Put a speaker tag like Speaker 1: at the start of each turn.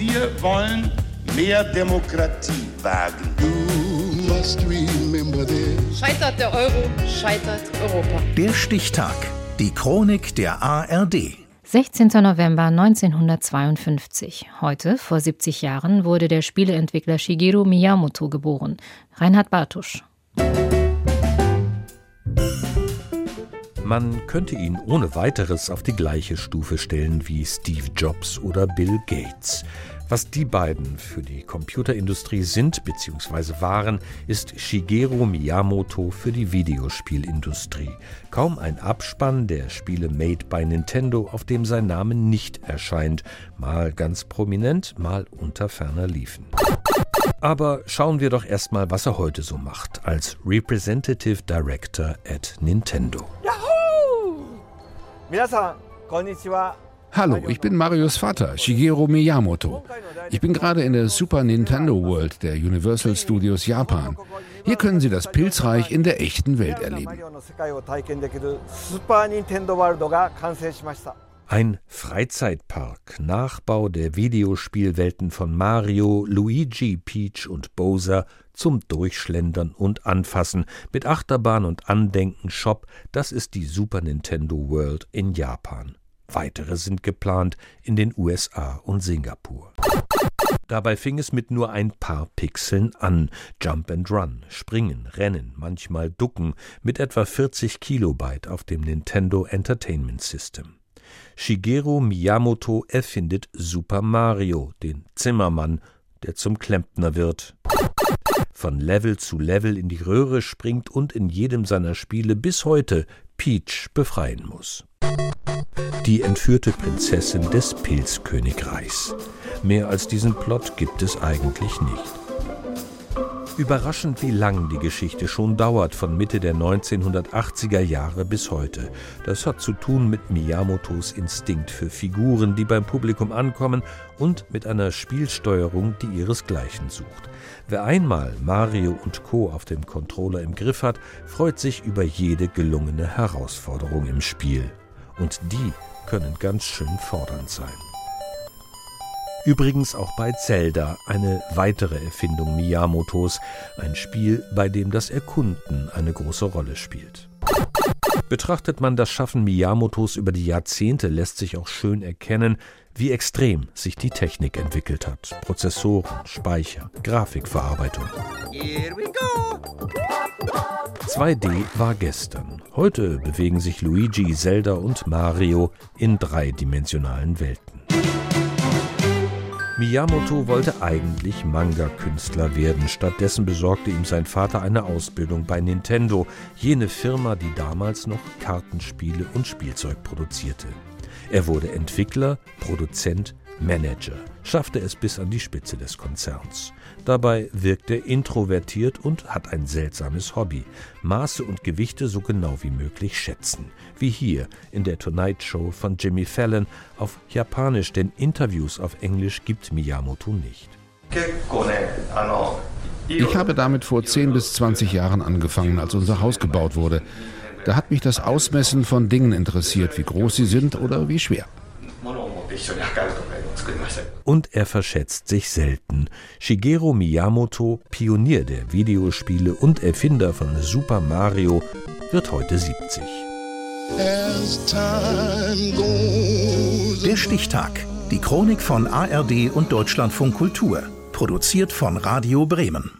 Speaker 1: Wir wollen mehr Demokratie wagen.
Speaker 2: Scheitert der Euro, scheitert Europa.
Speaker 3: Der Stichtag. Die Chronik der ARD.
Speaker 4: 16. November 1952. Heute, vor 70 Jahren, wurde der Spieleentwickler Shigeru Miyamoto geboren. Reinhard Bartusch.
Speaker 5: Man könnte ihn ohne weiteres auf die gleiche Stufe stellen wie Steve Jobs oder Bill Gates. Was die beiden für die Computerindustrie sind bzw. waren, ist Shigeru Miyamoto für die Videospielindustrie. Kaum ein Abspann der Spiele Made by Nintendo, auf dem sein Name nicht erscheint, mal ganz prominent, mal unter ferner liefen. Aber schauen wir doch erstmal, was er heute so macht als Representative Director at Nintendo.
Speaker 6: Hallo, ich bin Marios Vater, Shigeru Miyamoto. Ich bin gerade in der Super Nintendo World der Universal Studios Japan. Hier können Sie das Pilzreich in der echten Welt erleben.
Speaker 5: Ein Freizeitpark, Nachbau der Videospielwelten von Mario, Luigi, Peach und Bowser zum Durchschlendern und Anfassen mit Achterbahn und Andenken Shop, das ist die Super Nintendo World in Japan. Weitere sind geplant in den USA und Singapur. Dabei fing es mit nur ein paar Pixeln an. Jump and Run, Springen, Rennen, manchmal Ducken mit etwa 40 Kilobyte auf dem Nintendo Entertainment System. Shigeru Miyamoto erfindet Super Mario, den Zimmermann, der zum Klempner wird von Level zu Level in die Röhre springt und in jedem seiner Spiele bis heute Peach befreien muss. Die entführte Prinzessin des Pilzkönigreichs. Mehr als diesen Plot gibt es eigentlich nicht. Überraschend, wie lang die Geschichte schon dauert, von Mitte der 1980er Jahre bis heute. Das hat zu tun mit Miyamotos Instinkt für Figuren, die beim Publikum ankommen und mit einer Spielsteuerung, die ihresgleichen sucht. Wer einmal Mario und Co. auf dem Controller im Griff hat, freut sich über jede gelungene Herausforderung im Spiel. Und die können ganz schön fordernd sein. Übrigens auch bei Zelda, eine weitere Erfindung Miyamotos, ein Spiel, bei dem das Erkunden eine große Rolle spielt. Betrachtet man das Schaffen Miyamotos über die Jahrzehnte, lässt sich auch schön erkennen, wie extrem sich die Technik entwickelt hat. Prozessoren, Speicher, Grafikverarbeitung. 2D war gestern. Heute bewegen sich Luigi, Zelda und Mario in dreidimensionalen Welten. Miyamoto wollte eigentlich Manga-Künstler werden. Stattdessen besorgte ihm sein Vater eine Ausbildung bei Nintendo, jene Firma, die damals noch Kartenspiele und Spielzeug produzierte. Er wurde Entwickler, Produzent, Manager, schaffte es bis an die Spitze des Konzerns. Dabei wirkt er introvertiert und hat ein seltsames Hobby: Maße und Gewichte so genau wie möglich schätzen. Wie hier in der Tonight Show von Jimmy Fallon auf Japanisch, denn Interviews auf Englisch gibt Miyamoto nicht.
Speaker 6: Ich habe damit vor 10 bis 20 Jahren angefangen, als unser Haus gebaut wurde. Da hat mich das Ausmessen von Dingen interessiert, wie groß sie sind oder wie schwer.
Speaker 5: Und er verschätzt sich selten. Shigeru Miyamoto, Pionier der Videospiele und Erfinder von Super Mario, wird heute 70.
Speaker 3: Der Stichtag. Die Chronik von ARD und Deutschlandfunk Kultur. Produziert von Radio Bremen.